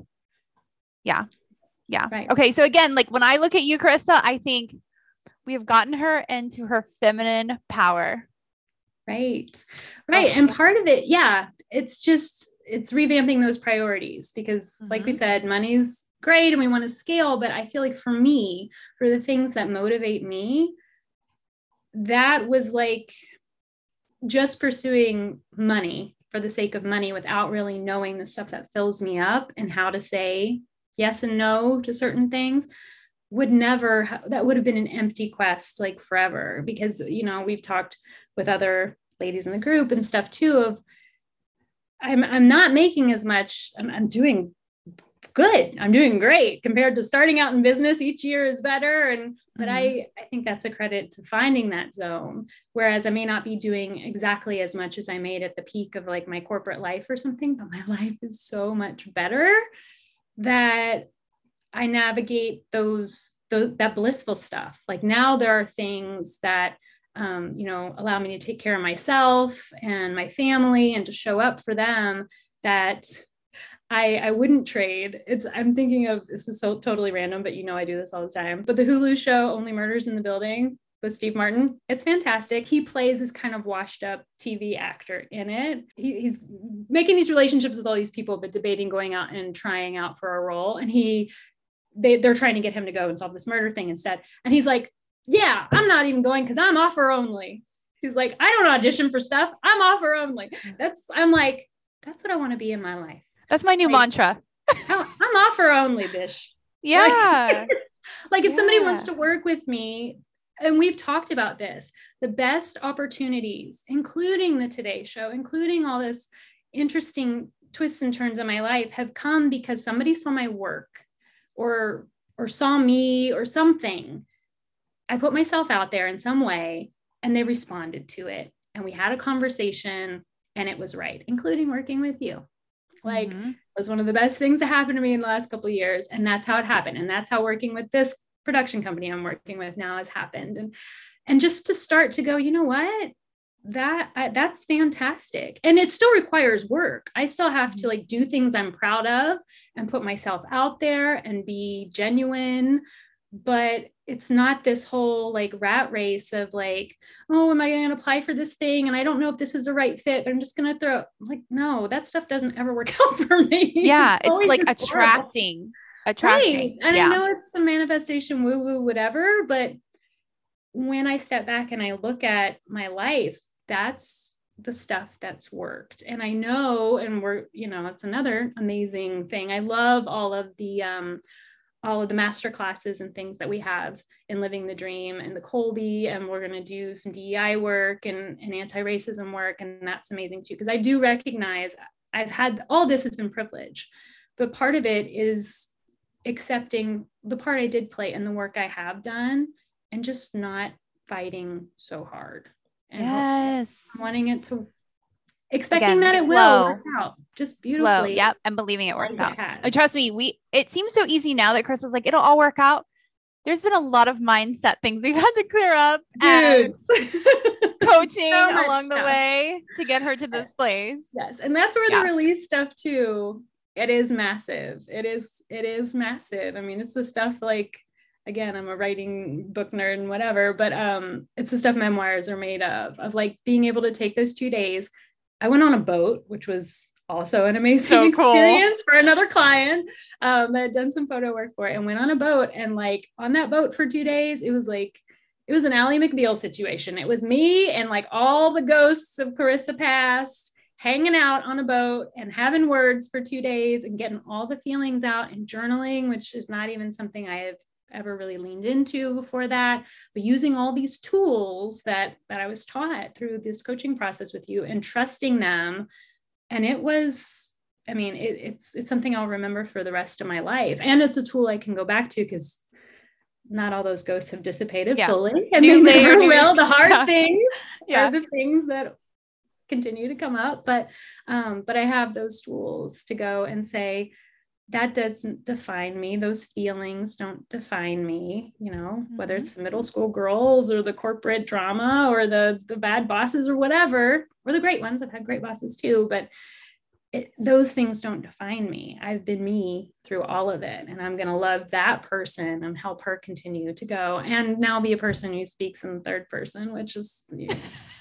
Yeah. Yeah. Right. Okay. So again, like when I look at you, Carissa, I think we have gotten her into her feminine power. Right. Right. And part of it, yeah, it's just it's revamping those priorities because like we Mhm. said, money's great and we want to scale, but I feel like for me, for the things that motivate me, that was like just pursuing money for the sake of money without really knowing the stuff that fills me up and how to say yes and no to certain things would never that would have been an empty quest like forever. Because you know we've talked with other ladies in the group and stuff too of I'm I'm not making as much I'm, I'm doing good. I'm doing great compared to starting out in business each year is better. And but I I think that's a credit to finding that zone whereas I may not be doing exactly as much as I made at the peak of like my corporate life or something but my life is so much better that I navigate those, those that blissful stuff. Like now there are things that um, you know allow me to take care of myself and my family and to show up for them that I I wouldn't trade. It's I'm thinking of this is so totally random, but you know I do this all the time. But the Hulu show Only Murders in the Building with Steve Martin. It's fantastic. He plays this kind of washed up TV actor in it. He, he's making these relationships with all these people, but debating going out and trying out for a role. And he they, they're trying to get him to go and solve this murder thing instead. And he's like, Yeah, I'm not even going because I'm offer only. He's like, I don't audition for stuff. I'm offer only. That's I'm like, that's what I want to be in my life. That's my new mantra. I'm I'm offer only, bish. Yeah. Like if somebody wants to work with me, and we've talked about this, the best opportunities, including the Today Show, including all this interesting twists and turns in my life, have come because somebody saw my work or or saw me or something. I put myself out there in some way and they responded to it. And we had a conversation and it was right, including working with you. Like Mhm. was one of the best things that happened to me in the last couple of years. And that's how it happened. And that's how working with this production company i'm working with now has happened. And and just to start to go you know what? That I, that's fantastic. And it still requires work. I still have to like do things i'm proud of and put myself out there and be genuine but it's not this whole like rat race of like oh am i going to apply for this thing and i don't know if this is the right fit but i'm just going to throw like no that stuff doesn't ever work out for me Yeah. It's, always like just horrible. attracting. Attracting. Right. And yeah. I know it's a manifestation, woo woo, whatever. But when I step back and I look at my life, that's the stuff that's worked. And I know, and we're, you know, it's another amazing thing. I love all of the, um, all of the master classes and things that we have in living the dream and the Kolbe and we're going to do some dei work and, and anti-racism work and that's amazing too because i do recognize i've had all this has been privilege but part of it is accepting the part I did play and the work I have done and just not fighting so hard. And yes. Wanting it to expecting Again, that it will work out just Flow. beautifully. Yep. And believing it works out. it. Uh, Trust me, we it seems so easy now that Chris is like, it'll all work out. There's been a lot of mindset things we've had to clear up and coaching So along the way to get her to this place. Yes, and that's where Yeah. the release stuff too. It is massive. It is it is massive. I mean, it's the stuff like again, I'm a writing book nerd and whatever, but um it's the stuff memoirs are made of of like being able to take those 2 days. I went on a boat, which was also an amazing So cool. experience for another client um, that had done some photo work for it and went on a boat and like on that boat for two days, it was like it was an Ally McBeal situation. It was me and like all the ghosts of Carissa past hanging out on a boat and having words for two days and getting all the feelings out and journaling, which is not even something I have ever really leaned into before that but using all these tools that that i was taught through this coaching process with you and trusting them and it was i mean it, it's it's something i'll remember for the rest of my life and it's a tool i can go back to because not all those ghosts have dissipated Yeah. fully and New they never will the hard Yeah. things Yeah. are the things that continue to come up but um but i have those tools to go and say that doesn't define me. Those feelings don't define me you know whether Mm-hmm. it's the middle school girls or the corporate drama or the the bad bosses or whatever or the great ones. I've had great bosses too but it, those things don't define me. I've been me through all of it and i'm going to love that person and help her continue to go and now be a person who speaks in third person which is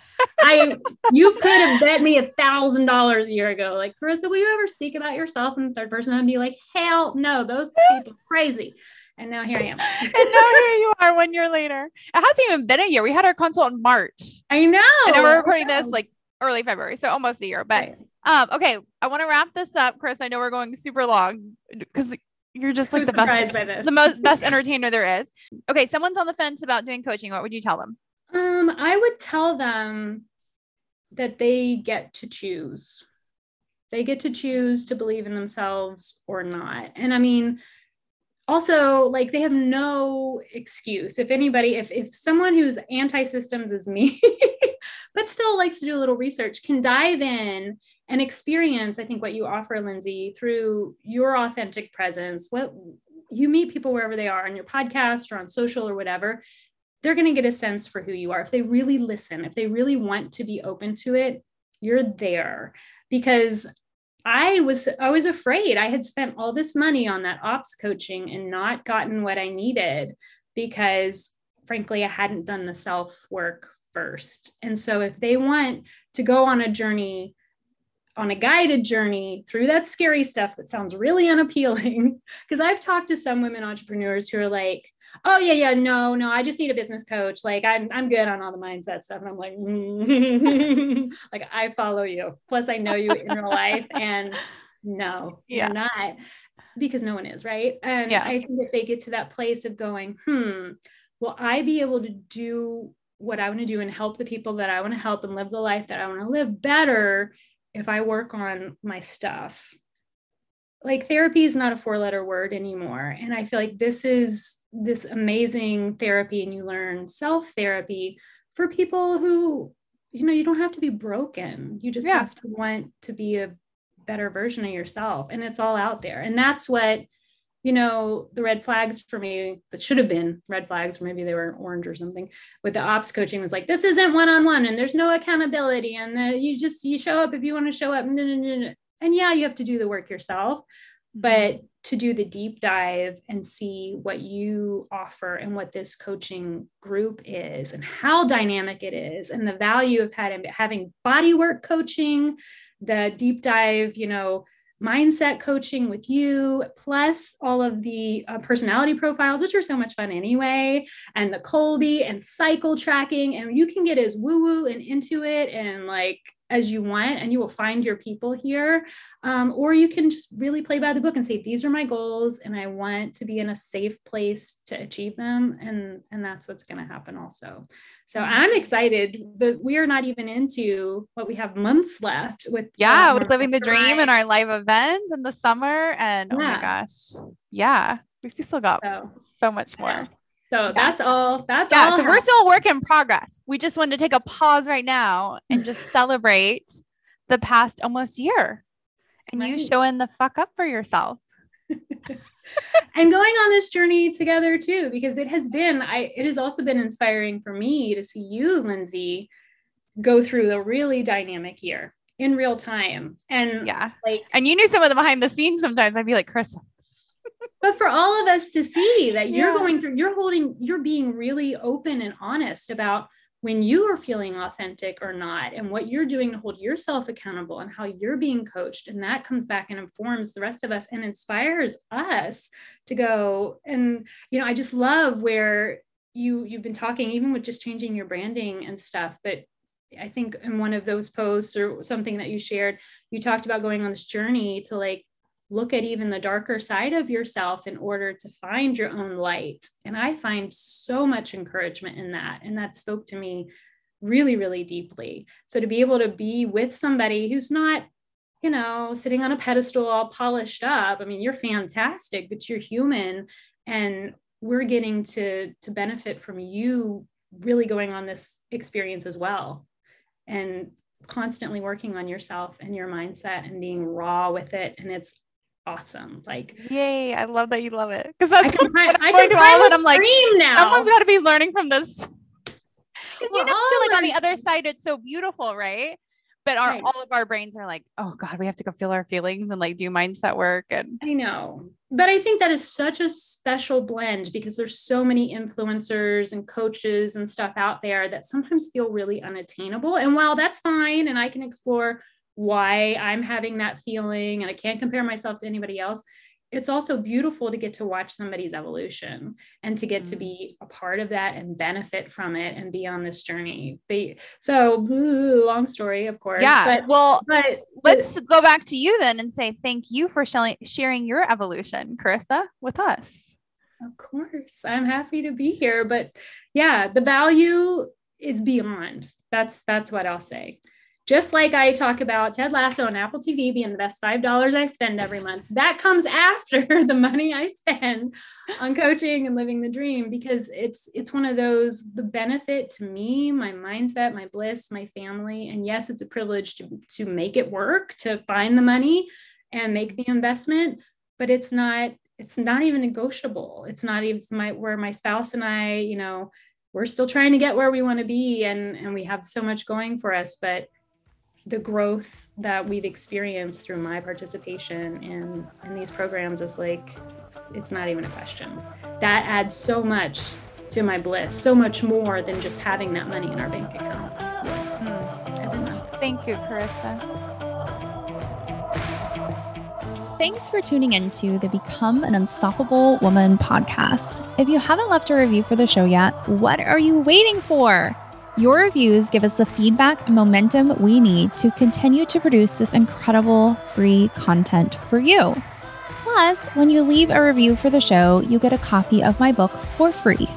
I you could have bet me a thousand dollars a year ago. Like, Carissa, will you ever speak about yourself in the third person? I'd be like, hell no, those people are crazy. And now here I am. and now here you are one year later. It hasn't even been a year. We had our consult in March. I know. and now we're recording this like early February. So almost a year. But Right. um, okay, I want to wrap this up, Chris. I know we're going super long because you're just like I'm the best the most best entertainer there is. Okay, someone's on the fence about doing coaching. What would you tell them? Um, I would tell them that they get to choose. They get to choose to believe in themselves or not. And I mean, also like they have no excuse. If anybody, if if someone who's anti-systems is me, but still likes to do a little research, can dive in and experience, I think what you offer, Lindsay, through your authentic presence, what you meet people wherever they are on your podcast or on social or whatever they're going to get a sense for who you are. If they really listen, if they really want to be open to it, you're there. Because I was I was afraid. I had spent all this money on that ops coaching and not gotten what I needed because frankly I hadn't done the self work first. And so if they want to go on a journey on a guided journey through that scary stuff that sounds really unappealing because I've talked to some women entrepreneurs who are like oh yeah yeah no no i just need a business coach like i'm, I'm good on all the mindset stuff and i'm like mm. like i follow you plus i know you in real life and no Yeah. you're not because no one is right and Yeah. i think if they get to that place of going hmm will i be able to do what i want to do and help the people that i want to help and live the life that i want to live better if i work on my stuff like therapy is not a four letter word anymore. And i feel like this is this amazing therapy and you learn self therapy for people who you know you don't have to be broken. You just Yeah. have to want to be a better version of yourself and it's all out there. And that's what you know the red flags for me that should have been red flags or maybe they were orange or something with the ops coaching was like this isn't one-on-one and there's no accountability and the, you just you show up if you want to show up and yeah you have to do the work yourself mm-hmm. but to do the deep dive and see what you offer and what this coaching group is and how dynamic it is and the value of having, having body work coaching the deep dive you know mindset coaching with you plus all of the uh, personality profiles which are so much fun anyway and the Kolbe and cycle tracking and you can get as woo woo and into it and like as you want and you will find your people here. Um, or you can just really play by the book and say, these are my goals and I want to be in a safe place to achieve them. And, and that's what's going to happen also. So mm-hmm. I'm excited that we are not even into what we have months left with. Yeah, um, with living the dream and our live event in the summer. And yeah. oh my gosh. Yeah. We still got so, so much more. So that's all. That's yeah. all. So we're still a work in progress. We just wanted to take a pause right now and just celebrate the past almost year and right. you showing the fuck up for yourself. and going on this journey together too, because it has been, I it has also been inspiring for me to see you, Lindsay, go through a really dynamic year in real time. And yeah, like and you knew some of the behind the scenes sometimes. I'd be like, Chris, but for all of us to see that you're going through, you're holding, you're being really open and honest about when you are feeling authentic or not, and what you're doing to hold yourself accountable and how you're being coached. And that comes back and informs the rest of us and inspires us to go. And, you know, I just love where you you've been talking even with just changing your branding and stuff but i think in one of those posts or something that you shared you talked about going on this journey to like look at even the darker side of yourself in order to find your own light. And I find so much encouragement in that. And that spoke to me really, really deeply. So to be able to be with somebody who's not, you know, sitting on a pedestal all polished up. I mean, you're fantastic, but you're human. And we're getting to to benefit from you really going on this experience as well. And constantly working on yourself and your mindset and being raw with it. And it's awesome. Like, yay! I love that you love it because that's I can, I, I can all I'm like, now. someone's got to be learning from this. Because you know, feel like on the other side, it's so beautiful, right? But our right. all of our brains are like, oh God, we have to go feel our feelings and like do mindset work. And I know, but I think that is such a special blend because there's so many influencers and coaches and stuff out there that sometimes feel really unattainable. And while that's fine, and I can explore why I'm having that feeling and I can't compare myself to anybody else. It's also beautiful to get to watch somebody's evolution and to get mm-hmm. to be a part of that and benefit from it and be on this journey. They, so long story, of course. Yeah. But, well, but let's but, go back to you then and say thank you for sharing, sharing your evolution, Carissa, with us. Of course. I'm happy to be here. But yeah, the value is beyond. That's that's what I'll say. Just like I talk about Ted Lasso and Apple TV being the best $5 I spend every month, that comes after the money I spend on coaching and living the dream because it's it's one of those the benefit to me, my mindset, my bliss, my family. And yes, it's a privilege to, to make it work, to find the money and make the investment, but it's not it's not even negotiable. It's not even my where my spouse and I, you know, we're still trying to get where we want to be and and we have so much going for us, but the growth that we've experienced through my participation in in these programs is like it's, it's, not even a question that adds so much to my bliss so much more than just having that money in our bank account mm. thank you carissa Thanks for tuning into the Become an Unstoppable Woman podcast. If you haven't left a review for the show yet, what are you waiting for? Your reviews give us the feedback and momentum we need to continue to produce this incredible free content for you. Plus, when you leave a review for the show, you get a copy of my book for free.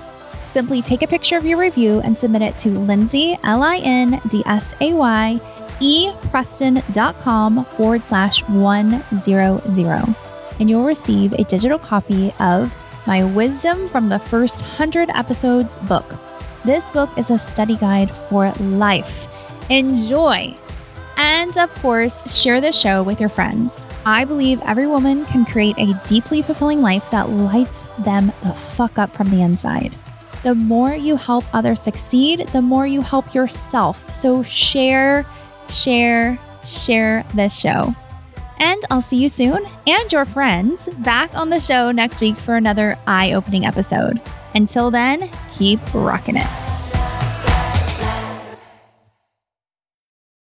Simply take a picture of your review and submit it to Lindsay, L I N D S A Y, E Preston.com forward slash 100. And you'll receive a digital copy of my Wisdom from the First 100 Episodes book this book is a study guide for life. Enjoy! And of course, share the show with your friends. I believe every woman can create a deeply fulfilling life that lights them the fuck up from the inside. The more you help others succeed, the more you help yourself. So share, share, share this show. And I'll see you soon and your friends back on the show next week for another eye opening episode. Until then, keep rocking it.